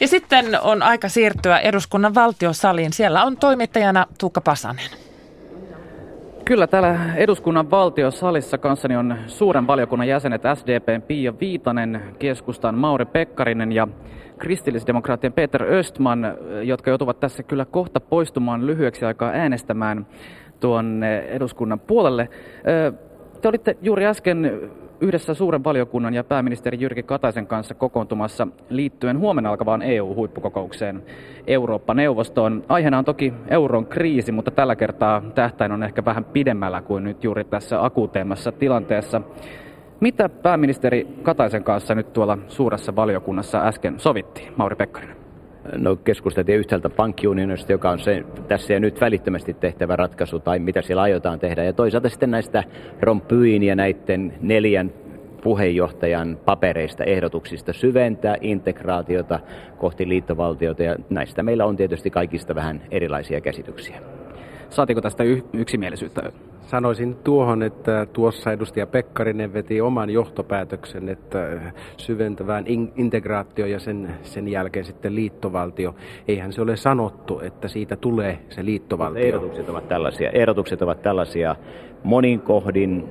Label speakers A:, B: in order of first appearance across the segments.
A: Ja sitten on aika siirtyä eduskunnan valtiosaliin. Siellä on toimittajana Tuukka Pasanen.
B: Kyllä, täällä eduskunnan valtiosalissa kanssani on suuren valiokunnan jäsenet SDPn Pia Viitanen, keskustan Mauri Pekkarinen ja kristillisdemokraattien Peter Östman, jotka joutuvat tässä kyllä kohta poistumaan lyhyeksi aikaa äänestämään tuon eduskunnan puolelle. Te olitte juuri äsken yhdessä suuren valiokunnan ja pääministeri Jyrki Kataisen kanssa kokoontumassa liittyen huomenna alkavaan EU-huippukokoukseen Eurooppa-neuvostoon. Aiheena on toki euron kriisi, mutta tällä kertaa tähtäin on ehkä vähän pidemmällä kuin nyt juuri tässä akuuteemmassa tilanteessa. Mitä pääministeri Kataisen kanssa nyt tuolla suuressa valiokunnassa äsken sovittiin, Mauri Pekkarinen?
C: No keskusteltiin yhtäältä pankkiunionista, joka on se tässä ja nyt välittömästi tehtävä ratkaisu, tai mitä siellä aiotaan tehdä. Ja toisaalta sitten näistä Rompyin ja näiden neljän puheenjohtajan papereista, ehdotuksista syventää integraatiota kohti liittovaltiota, ja näistä meillä on tietysti kaikista vähän erilaisia käsityksiä.
B: Saatiko tästä y- yksimielisyyttä?
D: Sanoisin tuohon, että tuossa edustaja Pekkarinen veti oman johtopäätöksen, että syventävään integraatio ja sen, sen jälkeen sitten liittovaltio. Eihän se ole sanottu, että siitä tulee se liittovaltio.
C: Ehdotukset ovat tällaisia. Ehdotukset ovat tällaisia monin kohdin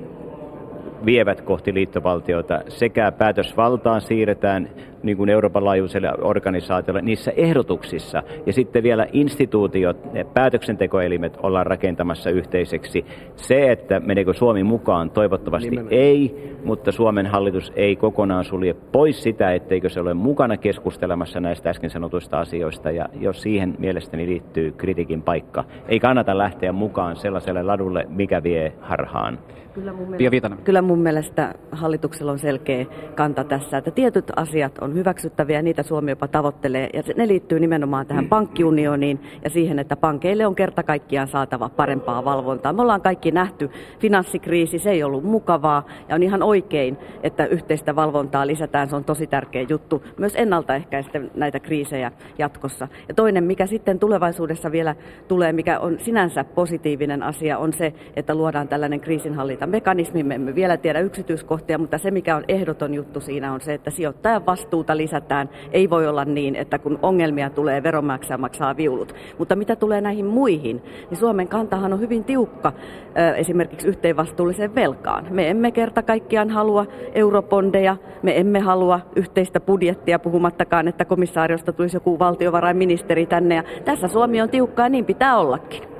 C: vievät kohti liittovaltiota sekä päätösvaltaan siirretään niin kuin Euroopan laajuiselle organisaatiolle niissä ehdotuksissa ja sitten vielä instituutiot, päätöksentekoelimet ollaan rakentamassa yhteiseksi. Se, että meneekö Suomi mukaan, toivottavasti Nimenomaan. ei, mutta Suomen hallitus ei kokonaan sulje pois sitä, etteikö se ole mukana keskustelemassa näistä äsken sanotuista asioista ja jos siihen mielestäni liittyy kritiikin paikka. Ei kannata lähteä mukaan sellaiselle ladulle, mikä vie harhaan.
E: Kyllä mun, mielestä, kyllä mun mielestä hallituksella on selkeä kanta tässä, että tietyt asiat on hyväksyttäviä, niitä Suomi jopa tavoittelee, ja ne liittyy nimenomaan tähän pankkiunioniin ja siihen, että pankeille on kerta kaikkiaan saatava parempaa valvontaa. Me ollaan kaikki nähty. Finanssikriisi, se ei ollut mukavaa, ja on ihan oikein, että yhteistä valvontaa lisätään, se on tosi tärkeä juttu, myös ennaltaehkäistä näitä kriisejä jatkossa. Ja toinen, mikä sitten tulevaisuudessa vielä tulee, mikä on sinänsä positiivinen asia, on se, että luodaan tällainen kriisinhallintamekanismi, me emme vielä tiedä yksityiskohtia, mutta se, mikä on ehdoton juttu siinä, on se, että sijoittajan vastuu vastuuta lisätään. Ei voi olla niin, että kun ongelmia tulee, veronmaksaja maksaa viulut. Mutta mitä tulee näihin muihin, niin Suomen kantahan on hyvin tiukka esimerkiksi yhteenvastuulliseen velkaan. Me emme kerta kaikkiaan halua eurobondeja, me emme halua yhteistä budjettia, puhumattakaan, että komissaariosta tulisi joku valtiovarainministeri tänne. Ja tässä Suomi on tiukka ja niin pitää ollakin.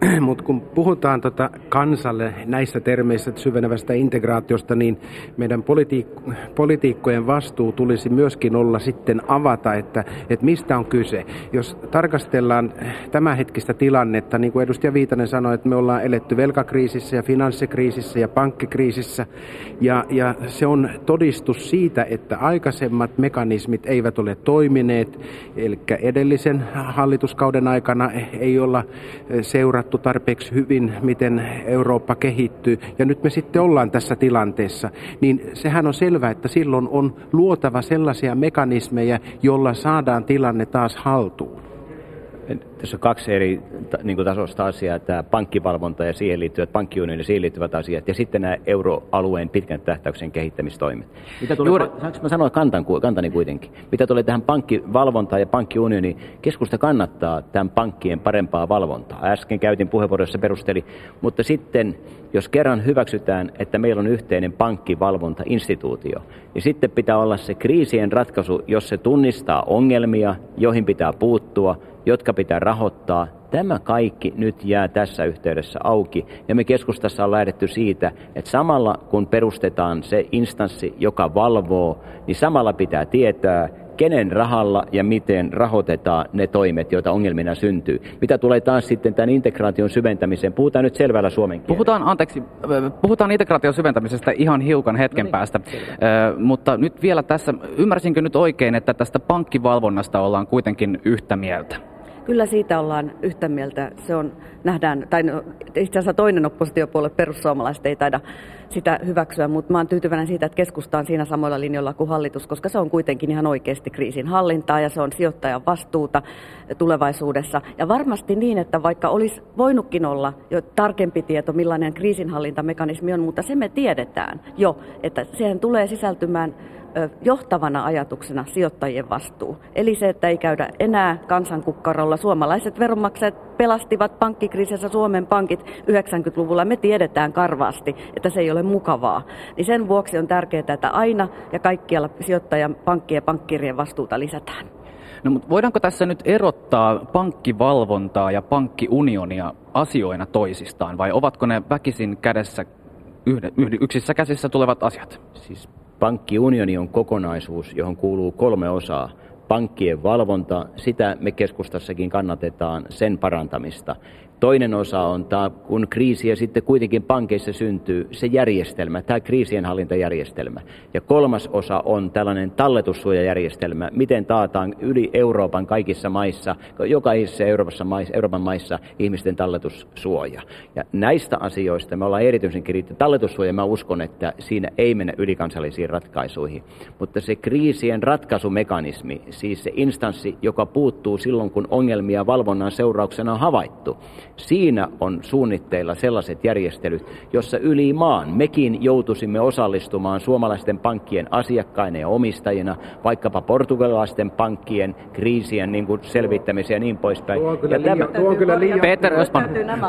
D: Mutta kun puhutaan tota kansalle näissä termeissä syvenevästä integraatiosta, niin meidän politiik- politiikkojen vastuu tulisi myöskin olla sitten avata, että, että mistä on kyse. Jos tarkastellaan tämänhetkistä tilannetta, niin kuin edustaja Viitanen sanoi, että me ollaan eletty velkakriisissä ja finanssikriisissä ja pankkikriisissä, ja, ja se on todistus siitä, että aikaisemmat mekanismit eivät ole toimineet, eli edellisen hallituskauden aikana ei olla seurattu seurattu tarpeeksi hyvin, miten Eurooppa kehittyy, ja nyt me sitten ollaan tässä tilanteessa, niin sehän on selvää, että silloin on luotava sellaisia mekanismeja, jolla saadaan tilanne taas haltuun.
C: Tässä on kaksi eri niin kuin tasosta asiaa, tämä pankkivalvonta ja siihen liittyvät, pankkiunioni ja siihen liittyvät asiat, ja sitten nämä euroalueen pitkän tähtäyksen kehittämistoimet. Mitä tulee, Juuri... saanko mä sanoa kantan, kantani kuitenkin? Mitä tulee tähän pankkivalvontaan ja pankkiunioniin, keskusta kannattaa tämän pankkien parempaa valvontaa. Äsken käytin puheenvuorossa perusteli, mutta sitten jos kerran hyväksytään, että meillä on yhteinen pankkivalvontainstituutio, niin sitten pitää olla se kriisien ratkaisu, jos se tunnistaa ongelmia, joihin pitää puuttua, jotka pitää rahoittaa. Tämä kaikki nyt jää tässä yhteydessä auki ja me keskustassa on lähdetty siitä, että samalla kun perustetaan se instanssi, joka valvoo, niin samalla pitää tietää, kenen rahalla ja miten rahoitetaan ne toimet, joita ongelmina syntyy. Mitä tulee taas sitten tämän integraation syventämiseen, puhutaan nyt selvällä suomen kielellä.
B: Puhutaan, anteeksi, puhutaan integraation syventämisestä ihan hiukan hetken no niin, päästä, äh, mutta nyt vielä tässä, ymmärsinkö nyt oikein, että tästä pankkivalvonnasta ollaan kuitenkin yhtä mieltä?
E: Kyllä siitä ollaan yhtä mieltä. Se on, nähdään, tai no, itse asiassa toinen oppositiopuolue, perussuomalaiset, ei taida sitä hyväksyä, mutta mä oon tyytyväinen siitä, että keskusta on siinä samoilla linjoilla kuin hallitus, koska se on kuitenkin ihan oikeasti kriisin hallintaa ja se on sijoittajan vastuuta tulevaisuudessa. Ja varmasti niin, että vaikka olisi voinutkin olla jo tarkempi tieto, millainen kriisinhallintamekanismi on, mutta se me tiedetään jo, että siihen tulee sisältymään johtavana ajatuksena sijoittajien vastuu. Eli se, että ei käydä enää kansankukkarolla. Suomalaiset veronmaksajat pelastivat pankkikriisissä Suomen pankit 90-luvulla. Me tiedetään karvaasti, että se ei ole mukavaa. Niin sen vuoksi on tärkeää, että aina ja kaikkialla sijoittajan pankkien ja pankkirien vastuuta lisätään.
B: No, mutta voidaanko tässä nyt erottaa pankkivalvontaa ja pankkiunionia asioina toisistaan, vai ovatko ne väkisin kädessä yhde, yhde, yksissä käsissä tulevat asiat?
C: Siis pankkiunioni on kokonaisuus, johon kuuluu kolme osaa. Pankkien valvonta, sitä me keskustassakin kannatetaan, sen parantamista. Toinen osa on tämä, kun kriisiä sitten kuitenkin pankeissa syntyy, se järjestelmä, tämä kriisienhallintajärjestelmä. Ja kolmas osa on tällainen talletussuojajärjestelmä, miten taataan yli Euroopan kaikissa maissa, jokaisessa Euroopassa Euroopan maissa ihmisten talletussuoja. Ja näistä asioista me ollaan erityisen kriittisiä. Talletussuoja, mä uskon, että siinä ei mennä ylikansallisiin ratkaisuihin. Mutta se kriisien ratkaisumekanismi, siis se instanssi, joka puuttuu silloin, kun ongelmia valvonnan seurauksena on havaittu, Siinä on suunnitteilla sellaiset järjestelyt, jossa yli maan mekin joutuisimme osallistumaan suomalaisten pankkien asiakkaina ja omistajina, vaikkapa portugalaisten pankkien kriisien niin kuin selvittämiseen ja niin poispäin.
D: Tuo on kyllä, ja liio, tuo on kyllä, liio,
B: Peter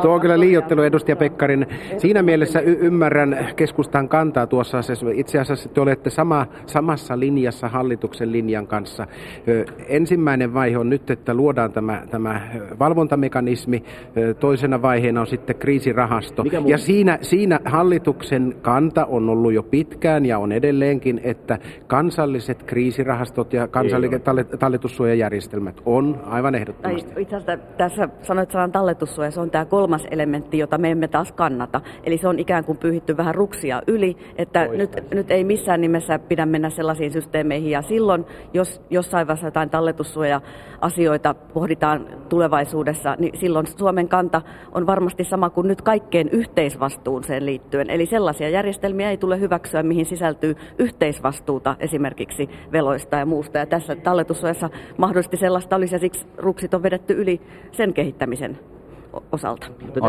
D: tuo on kyllä liiottelu, edustaja Pekkarin. Siinä mielessä y- ymmärrän keskustan kantaa tuossa asiassa. Itse asiassa te olette sama, samassa linjassa hallituksen linjan kanssa. Ö, ensimmäinen vaihe on nyt, että luodaan tämä, tämä valvontamekanismi toisena vaiheena on sitten kriisirahasto. Ja siinä, siinä hallituksen kanta on ollut jo pitkään ja on edelleenkin, että kansalliset kriisirahastot ja kansalliset talletussuojajärjestelmät on aivan ehdottomasti.
E: Itse asiassa tässä sanoit sanan talletussuoja, se on tämä kolmas elementti, jota me emme taas kannata. Eli se on ikään kuin pyyhitty vähän ruksia yli, että nyt, nyt ei missään nimessä pidä mennä sellaisiin systeemeihin. Ja silloin, jos jossain vaiheessa jotain talletussuoja-asioita pohditaan tulevaisuudessa, niin silloin Suomen kanta kanta on varmasti sama kuin nyt kaikkeen yhteisvastuuseen liittyen. Eli sellaisia järjestelmiä ei tule hyväksyä, mihin sisältyy yhteisvastuuta esimerkiksi veloista ja muusta. Ja tässä talletussuojassa mahdollisesti sellaista olisi ja siksi ruksit on vedetty yli sen kehittämisen osalta.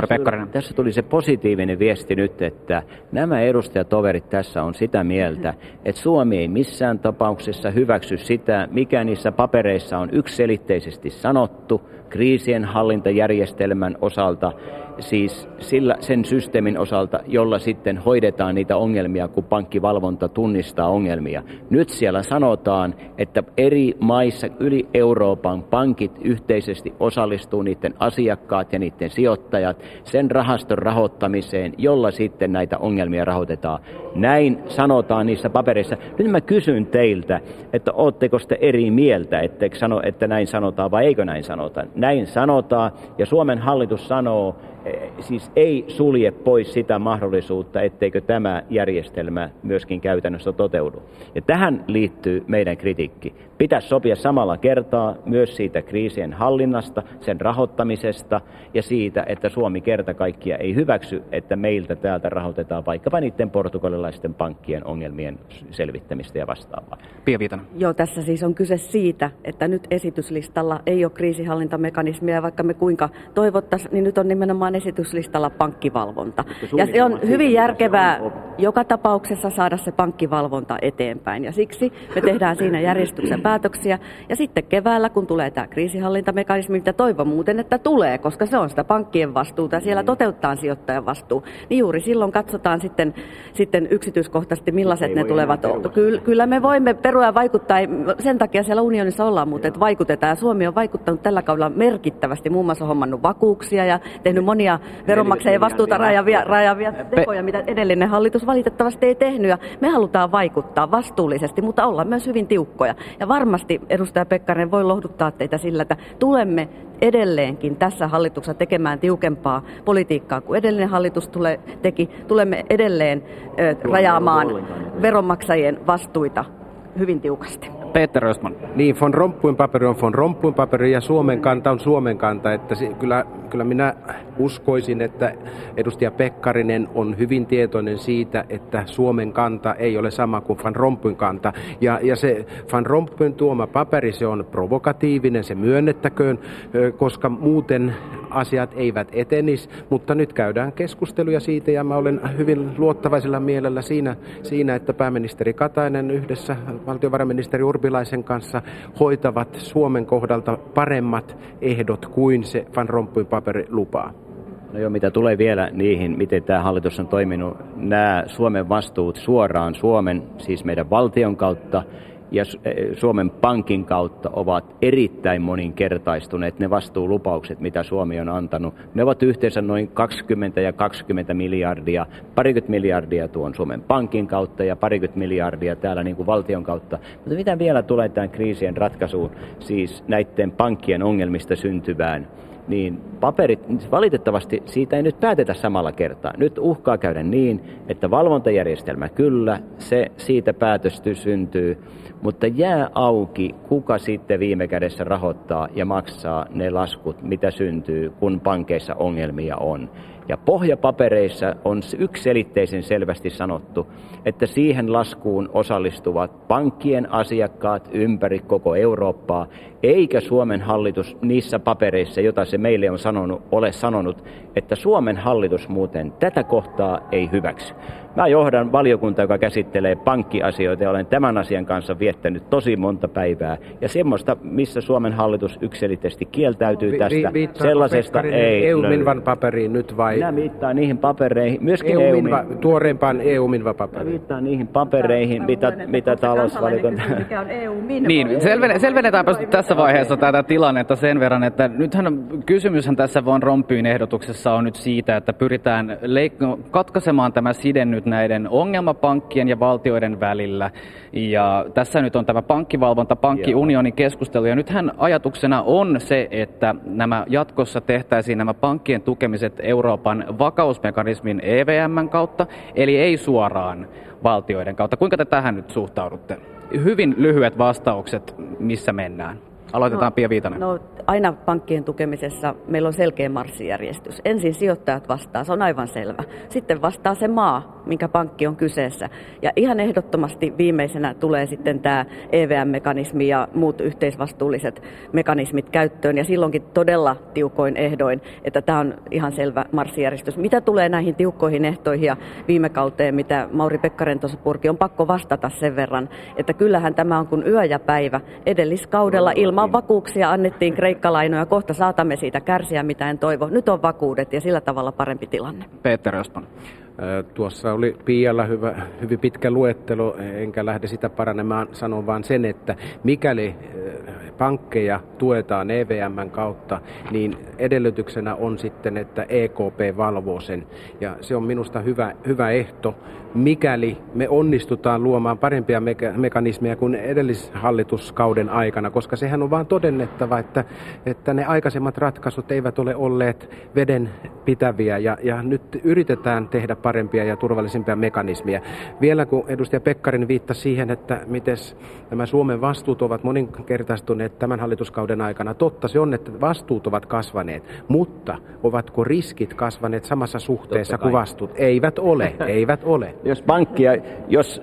C: Tässä, tässä tuli se positiivinen viesti nyt, että nämä edustajatoverit tässä on sitä mieltä, että Suomi ei missään tapauksessa hyväksy sitä, mikä niissä papereissa on yksilitteisesti sanottu, kriisien hallintajärjestelmän osalta, siis sillä, sen systeemin osalta, jolla sitten hoidetaan niitä ongelmia, kun pankkivalvonta tunnistaa ongelmia. Nyt siellä sanotaan, että eri maissa yli Euroopan pankit yhteisesti osallistuu niiden asiakkaat ja niiden sijoittajat sen rahaston rahoittamiseen, jolla sitten näitä ongelmia rahoitetaan. Näin sanotaan niissä papereissa. Nyt mä kysyn teiltä, että ootteko te eri mieltä, etteikö sano, että näin sanotaan vai eikö näin sanota. Näin sanotaan ja Suomen hallitus sanoo, Eh, siis ei sulje pois sitä mahdollisuutta, etteikö tämä järjestelmä myöskin käytännössä toteudu. Ja tähän liittyy meidän kritiikki. Pitäisi sopia samalla kertaa myös siitä kriisien hallinnasta, sen rahoittamisesta ja siitä, että Suomi kerta kaikkia ei hyväksy, että meiltä täältä rahoitetaan vaikkapa niiden portugalilaisten pankkien ongelmien selvittämistä ja vastaavaa.
B: Pia Viitanen.
E: Joo, tässä siis on kyse siitä, että nyt esityslistalla ei ole kriisihallintamekanismia vaikka me kuinka toivottaisiin, niin nyt on nimenomaan esityslistalla pankkivalvonta. Ja se on hyvin järkevää joka tapauksessa saada se pankkivalvonta eteenpäin ja siksi me tehdään siinä järjestyksen päätöksiä. Ja sitten keväällä, kun tulee tämä kriisihallintamekanismi, mitä toivon muuten, että tulee, koska se on sitä pankkien vastuuta ja siellä mm. toteuttaa sijoittajan vastuu, niin juuri silloin katsotaan sitten, sitten yksityiskohtaisesti, millaiset ne tulevat. Kyllä, kyllä me voimme perua ja vaikuttaa, sen takia siellä unionissa ollaan, mutta että vaikutetaan. Ja Suomi on vaikuttanut tällä kaudella merkittävästi, muun muassa hommannut vakuuksia ja tehnyt monia veronmaksajien vastuuta rajavia, rajavia tekoja, mitä edellinen hallitus valitettavasti ei tehnyt. Ja me halutaan vaikuttaa vastuullisesti, mutta olla myös hyvin tiukkoja. Ja varmasti edustaja Pekkarinen voi lohduttaa teitä sillä, että tulemme edelleenkin tässä hallituksessa tekemään tiukempaa politiikkaa kuin edellinen hallitus tule, teki. Tulemme edelleen ö, rajaamaan veronmaksajien vastuita hyvin tiukasti.
B: Peter Östman.
D: Niin, von Rompuyn paperi on von Rompuyn paperi ja Suomen kanta on Suomen kanta. Että se, kyllä, kyllä minä uskoisin, että edustaja Pekkarinen on hyvin tietoinen siitä, että Suomen kanta ei ole sama kuin Van Rompuyn kanta. Ja, ja se Van Rompuyn tuoma paperi, se on provokatiivinen, se myönnettäköön, koska muuten asiat eivät etenis, mutta nyt käydään keskusteluja siitä ja mä olen hyvin luottavaisella mielellä siinä, siinä että pääministeri Katainen yhdessä valtiovarainministeri Urpilaisen kanssa hoitavat Suomen kohdalta paremmat ehdot kuin se Van Rompuyn paperi lupaa.
C: No joo, mitä tulee vielä niihin, miten tämä hallitus on toiminut, nämä Suomen vastuut suoraan Suomen, siis meidän valtion kautta ja eh, Suomen Pankin kautta ovat erittäin moninkertaistuneet ne vastuulupaukset, mitä Suomi on antanut. Ne ovat yhteensä noin 20 ja 20 miljardia, parikymmentä miljardia tuon Suomen Pankin kautta ja parikymmentä miljardia täällä niin kuin valtion kautta. Mutta mitä vielä tulee tämän kriisien ratkaisuun, siis näiden pankkien ongelmista syntyvään niin paperit, valitettavasti siitä ei nyt päätetä samalla kertaa. Nyt uhkaa käydä niin, että valvontajärjestelmä kyllä, se siitä päätösty syntyy, mutta jää auki, kuka sitten viime kädessä rahoittaa ja maksaa ne laskut, mitä syntyy, kun pankeissa ongelmia on. Ja pohjapapereissa on yksiselitteisen selvästi sanottu, että siihen laskuun osallistuvat pankkien asiakkaat ympäri koko Eurooppaa, eikä Suomen hallitus niissä papereissa, joita se meille on sanonut, ole sanonut, että Suomen hallitus muuten tätä kohtaa ei hyväksy. Mä johdan valiokunta, joka käsittelee pankkiasioita ja olen tämän asian kanssa viettänyt tosi monta päivää. Ja semmoista, missä Suomen hallitus yksilitteisesti kieltäytyy tästä, vi, sellaisesta ei
D: EU-minvan paperiin nyt vai?
C: Minä viittaan niihin papereihin, myöskin
D: EU minva, tuoreempaan EU-minva paperiin.
C: Viittaan niihin papereihin, mitä, mitä talousvaliokunta...
E: Mikä on eu
B: Niin, selvenne, selvennetäänpä tässä vaiheessa tätä tilannetta sen verran, että nythän kysymyshän tässä Von Rompyyn ehdotuksessa on nyt siitä, että pyritään leik- katkaisemaan tämä side nyt näiden ongelmapankkien ja valtioiden välillä. Ja tässä nyt on tämä pankkivalvonta, pankkiunionin keskustelu. Ja nythän ajatuksena on se, että nämä jatkossa tehtäisiin nämä pankkien tukemiset Euroopan vakausmekanismin EVMn kautta, eli ei suoraan valtioiden kautta. Kuinka te tähän nyt suhtaudutte? Hyvin lyhyet vastaukset, missä mennään. Aloitetaan no, Pia Viitanen.
E: No, aina pankkien tukemisessa meillä on selkeä marssijärjestys. Ensin sijoittajat vastaa, se on aivan selvä. Sitten vastaa se maa, minkä pankki on kyseessä. Ja ihan ehdottomasti viimeisenä tulee sitten tämä EVM-mekanismi ja muut yhteisvastuulliset mekanismit käyttöön. Ja silloinkin todella tiukoin ehdoin, että tämä on ihan selvä marssijärjestys. Mitä tulee näihin tiukkoihin ehtoihin ja viime kauteen, mitä Mauri Pekkarinen tuossa purki, on pakko vastata sen verran, että kyllähän tämä on kuin yö ja päivä. Edelliskaudella ilman vakuuksia annettiin kreikkalainoja, kohta saatamme siitä kärsiä, mitä en toivo. Nyt on vakuudet ja sillä tavalla parempi tilanne.
B: Peter Östman.
D: Tuossa oli Pialla hyvä, hyvin pitkä luettelo, enkä lähde sitä paranemaan, sanon vaan sen, että mikäli pankkeja tuetaan EVMn kautta, niin edellytyksenä on sitten, että EKP valvoo sen. Ja se on minusta hyvä, hyvä ehto, mikäli me onnistutaan luomaan parempia meka- mekanismeja kuin edellishallituskauden aikana, koska sehän on vaan todennettava, että, että ne aikaisemmat ratkaisut eivät ole olleet veden pitäviä ja, ja nyt yritetään tehdä parempia ja turvallisempia mekanismeja. Vielä kun edustaja Pekkarin viittasi siihen, että miten nämä Suomen vastuut ovat moninkertaistuneet tämän hallituskauden aikana. Totta se on, että vastuut ovat kasvaneet, mutta ovatko riskit kasvaneet samassa suhteessa kuin vastuut? Eivät ole, eivät ole.
C: Jos pankkia, jos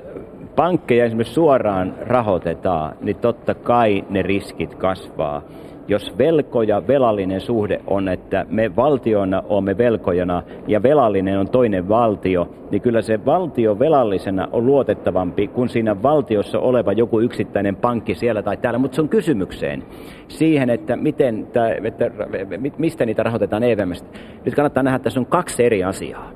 C: pankkeja esimerkiksi suoraan rahoitetaan, niin totta kai ne riskit kasvaa jos velko ja velallinen suhde on, että me valtiona olemme velkojana ja velallinen on toinen valtio, niin kyllä se valtio velallisena on luotettavampi kuin siinä valtiossa oleva joku yksittäinen pankki siellä tai täällä. Mutta se on kysymykseen siihen, että, miten, että mistä niitä rahoitetaan EVMstä. Nyt kannattaa nähdä, että tässä on kaksi eri asiaa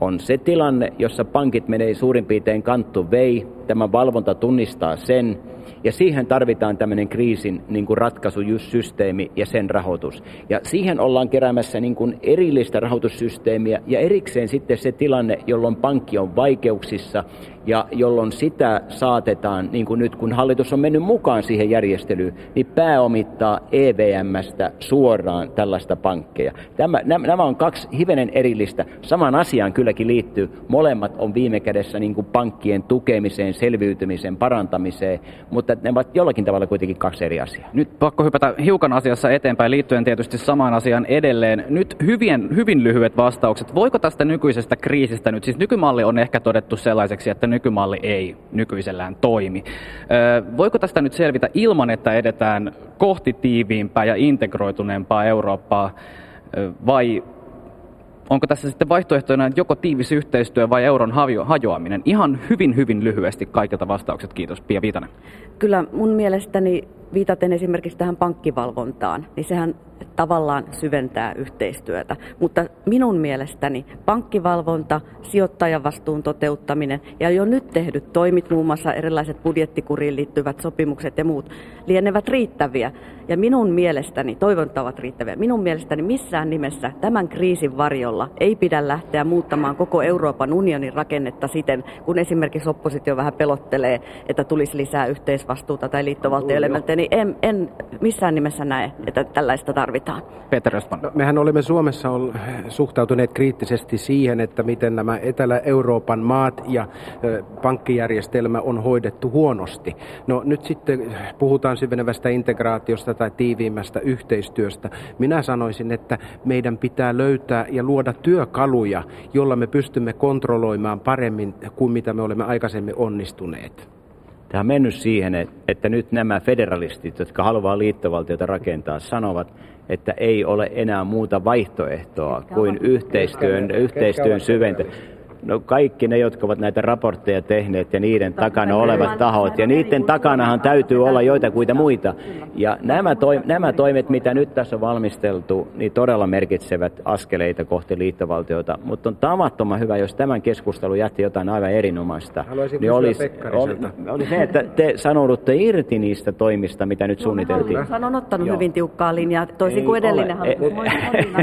C: on se tilanne, jossa pankit menee suurin piirtein kanttu vei, tämä valvonta tunnistaa sen, ja siihen tarvitaan tämmöinen kriisin niin kuin ratkaisusysteemi ja sen rahoitus. Ja siihen ollaan keräämässä niin kuin erillistä rahoitussysteemiä ja erikseen sitten se tilanne, jolloin pankki on vaikeuksissa ja jolloin sitä saatetaan, niin kuin nyt kun hallitus on mennyt mukaan siihen järjestelyyn, niin pääomittaa EVMstä suoraan tällaista pankkeja. Tämä, nämä on kaksi hivenen erillistä. Saman asiaan kylläkin liittyy. Molemmat on viime kädessä niin kuin pankkien tukemiseen, selviytymiseen, parantamiseen, mutta ne ovat jollakin tavalla kuitenkin kaksi eri asiaa.
B: Nyt pakko hypätä hiukan asiassa eteenpäin liittyen tietysti samaan asiaan edelleen. Nyt hyvin, hyvin lyhyet vastaukset. Voiko tästä nykyisestä kriisistä nyt, siis nykymalli on ehkä todettu sellaiseksi, että nykymalli ei nykyisellään toimi. Voiko tästä nyt selvitä ilman, että edetään kohti tiiviimpää ja integroituneempaa Eurooppaa? vai onko tässä sitten vaihtoehtoina joko tiivis yhteistyö vai euron hajoaminen? Ihan hyvin, hyvin lyhyesti kaikilta vastaukset. Kiitos, Pia Viitanen.
E: Kyllä mun mielestäni viitaten esimerkiksi tähän pankkivalvontaan, niin sehän tavallaan syventää yhteistyötä. Mutta minun mielestäni pankkivalvonta, sijoittajan vastuun toteuttaminen ja jo nyt tehdyt toimit, muun muassa erilaiset budjettikuriin liittyvät sopimukset ja muut, lienevät riittäviä. Ja minun mielestäni, toivon, että ovat riittäviä, minun mielestäni missään nimessä tämän kriisin varjolla ei pidä lähteä muuttamaan koko Euroopan unionin rakennetta siten, kun esimerkiksi oppositio vähän pelottelee, että tulisi lisää yhteisvastuuta tai liittovaltioelementtejä, niin en, en missään nimessä näe, että tällaista tarvitaan.
B: Peter Östman. No,
D: mehän olemme Suomessa suhtautuneet kriittisesti siihen, että miten nämä Etelä-Euroopan maat ja pankkijärjestelmä on hoidettu huonosti. No nyt sitten puhutaan syvenevästä integraatiosta tai tiiviimmästä yhteistyöstä. Minä sanoisin, että meidän pitää löytää ja luoda työkaluja, jolla me pystymme kontrolloimaan paremmin kuin mitä me olemme aikaisemmin onnistuneet.
C: Tämä on mennyt siihen, että nyt nämä federalistit, jotka haluaa liittovaltiota rakentaa, sanovat, että ei ole enää muuta vaihtoehtoa kuin yhteistyön, yhteistyön syventäminen. No kaikki ne, jotka ovat näitä raportteja tehneet ja niiden takana olevat tahot. Ja niiden takanahan täytyy olla joitakuita muita. Ja nämä, toim- nämä toimet, mitä nyt tässä on valmisteltu, niin todella merkitsevät askeleita kohti liittovaltiota. Mutta on tavattoman hyvä, jos tämän keskustelun jätti jotain aivan erinomaista.
D: Haluaisin niin olisi, oli,
C: oli se, että te sanoudutte irti niistä toimista, mitä nyt suunniteltiin.
E: Hän on ottanut Joo. hyvin tiukkaa linjaa, toisin kuin edellinen hallitus.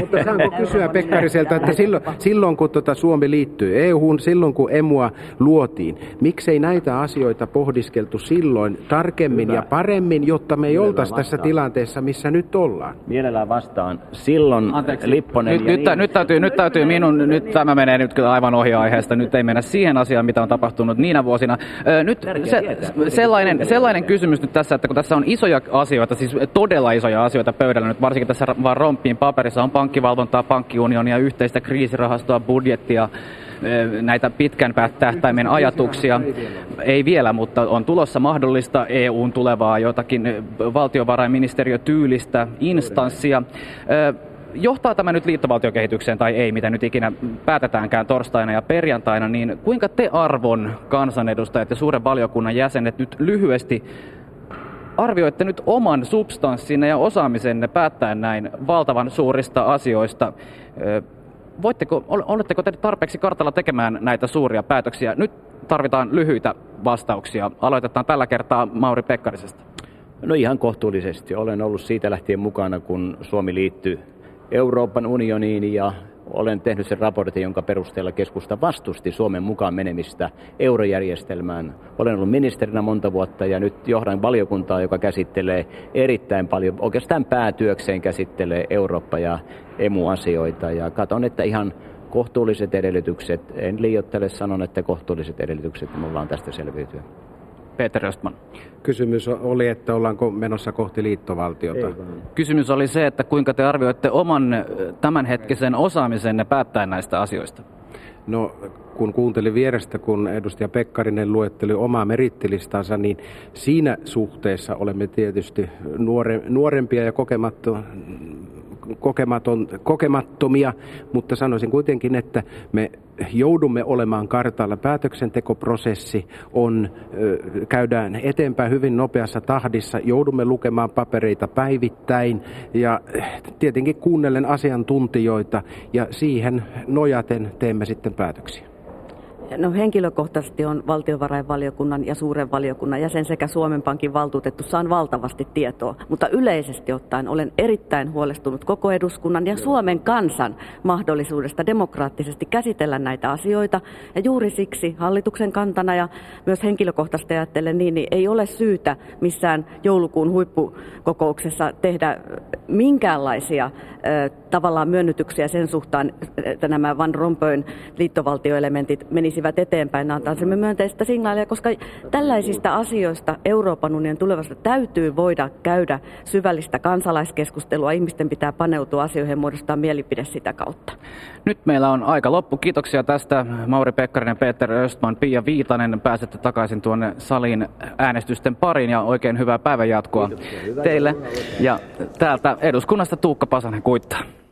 D: Mutta saanko kysyä Pekkariselta, että silloin, silloin kun tuota Suomi liittyy EU, EU silloin, kun EMUa luotiin. Miksei näitä asioita pohdiskeltu silloin tarkemmin Hyvä. ja paremmin, jotta me ei oltaisi tässä tilanteessa, missä nyt ollaan?
C: Mielellään vastaan. Silloin Anteeksi. Lipponen
B: nyt, nyt, niin... nyt, täytyy, nyt täytyy minun, nyt tämä menee nyt kyllä aivan ohi aiheesta. Nyt ei mennä siihen asiaan, mitä on tapahtunut niinä vuosina. Nyt se, sellainen, sellainen kysymys nyt tässä, että kun tässä on isoja asioita, siis todella isoja asioita pöydällä nyt, varsinkin tässä vaan rompiin paperissa on pankkivalvontaa, pankkiunionia, yhteistä kriisirahastoa, budjettia, näitä pitkän tähtäimen ajatuksia. Ei vielä, mutta on tulossa mahdollista EUn tulevaa jotakin valtiovarainministeriötyylistä instanssia. Johtaa tämä nyt liittovaltiokehitykseen tai ei, mitä nyt ikinä päätetäänkään torstaina ja perjantaina, niin kuinka te arvon kansanedustajat ja suuren valiokunnan jäsenet nyt lyhyesti arvioitte nyt oman substanssinne ja osaamisenne päättäen näin valtavan suurista asioista? Voitteko, oletteko te tarpeeksi kartalla tekemään näitä suuria päätöksiä? Nyt tarvitaan lyhyitä vastauksia. Aloitetaan tällä kertaa Mauri Pekkarisesta.
C: No ihan kohtuullisesti. Olen ollut siitä lähtien mukana, kun Suomi liittyi Euroopan unioniin ja olen tehnyt sen raportin, jonka perusteella keskusta vastusti Suomen mukaan menemistä eurojärjestelmään. Olen ollut ministerinä monta vuotta ja nyt johdan valiokuntaa, joka käsittelee erittäin paljon, oikeastaan päätyökseen käsittelee Eurooppa- ja emu-asioita. Ja katson, että ihan kohtuulliset edellytykset, en liioittele, sanon, että kohtuulliset edellytykset mulla on tästä selviytyä.
B: Peter Östman.
D: Kysymys oli, että ollaanko menossa kohti liittovaltiota.
B: Kysymys oli se, että kuinka te arvioitte oman tämänhetkisen osaamisenne päättää näistä asioista.
D: No kun kuuntelin vierestä, kun edustaja Pekkarinen luetteli omaa merittilistansa, niin siinä suhteessa olemme tietysti nuore, nuorempia ja kokemattomia kokematon, kokemattomia, mutta sanoisin kuitenkin, että me joudumme olemaan kartalla. Päätöksentekoprosessi on, käydään eteenpäin hyvin nopeassa tahdissa, joudumme lukemaan papereita päivittäin ja tietenkin kuunnellen asiantuntijoita ja siihen nojaten teemme sitten päätöksiä.
E: No henkilökohtaisesti on valtiovarainvaliokunnan ja suuren valiokunnan jäsen sekä Suomen Pankin valtuutettu saan valtavasti tietoa, mutta yleisesti ottaen olen erittäin huolestunut koko eduskunnan ja Suomen kansan mahdollisuudesta demokraattisesti käsitellä näitä asioita. Ja juuri siksi hallituksen kantana ja myös henkilökohtaisesti ajattelen niin, niin ei ole syytä missään joulukuun huippukokouksessa tehdä minkäänlaisia äh, tavallaan myönnytyksiä sen suhtaan, että nämä Van Rompuyn liittovaltioelementit menisivät menisivät eteenpäin, antaisimme myönteistä signaalia, koska tällaisista asioista Euroopan unionin tulevasta täytyy voida käydä syvällistä kansalaiskeskustelua. Ihmisten pitää paneutua asioihin ja muodostaa mielipide sitä kautta.
B: Nyt meillä on aika loppu. Kiitoksia tästä Mauri Pekkarinen, Peter Östman, Pia Viitanen. Pääsette takaisin tuonne salin äänestysten pariin ja oikein hyvää päivänjatkoa teille. Ja täältä eduskunnasta Tuukka Pasanen kuittaa.